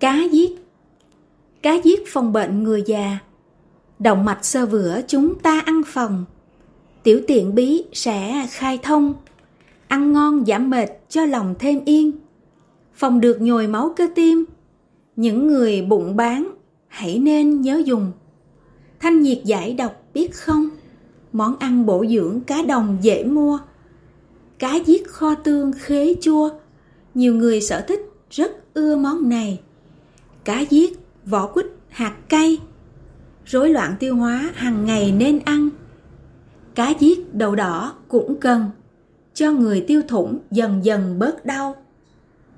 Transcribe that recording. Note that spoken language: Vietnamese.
Cá giết. Cá giết phòng bệnh người già. Động mạch sơ vữa chúng ta ăn phòng. Tiểu tiện bí sẽ khai thông. Ăn ngon giảm mệt cho lòng thêm yên. Phòng được nhồi máu cơ tim. Những người bụng bán, Hãy nên nhớ dùng. Thanh nhiệt giải độc biết không? Món ăn bổ dưỡng cá đồng dễ mua. Cá giết kho tương khế chua. Nhiều người sở thích rất ưa món này. Cá giết, vỏ quýt, hạt cay. Rối loạn tiêu hóa hàng ngày nên ăn. Cá giết đầu đỏ cũng cần Cho người tiêu thủng dần dần bớt đau.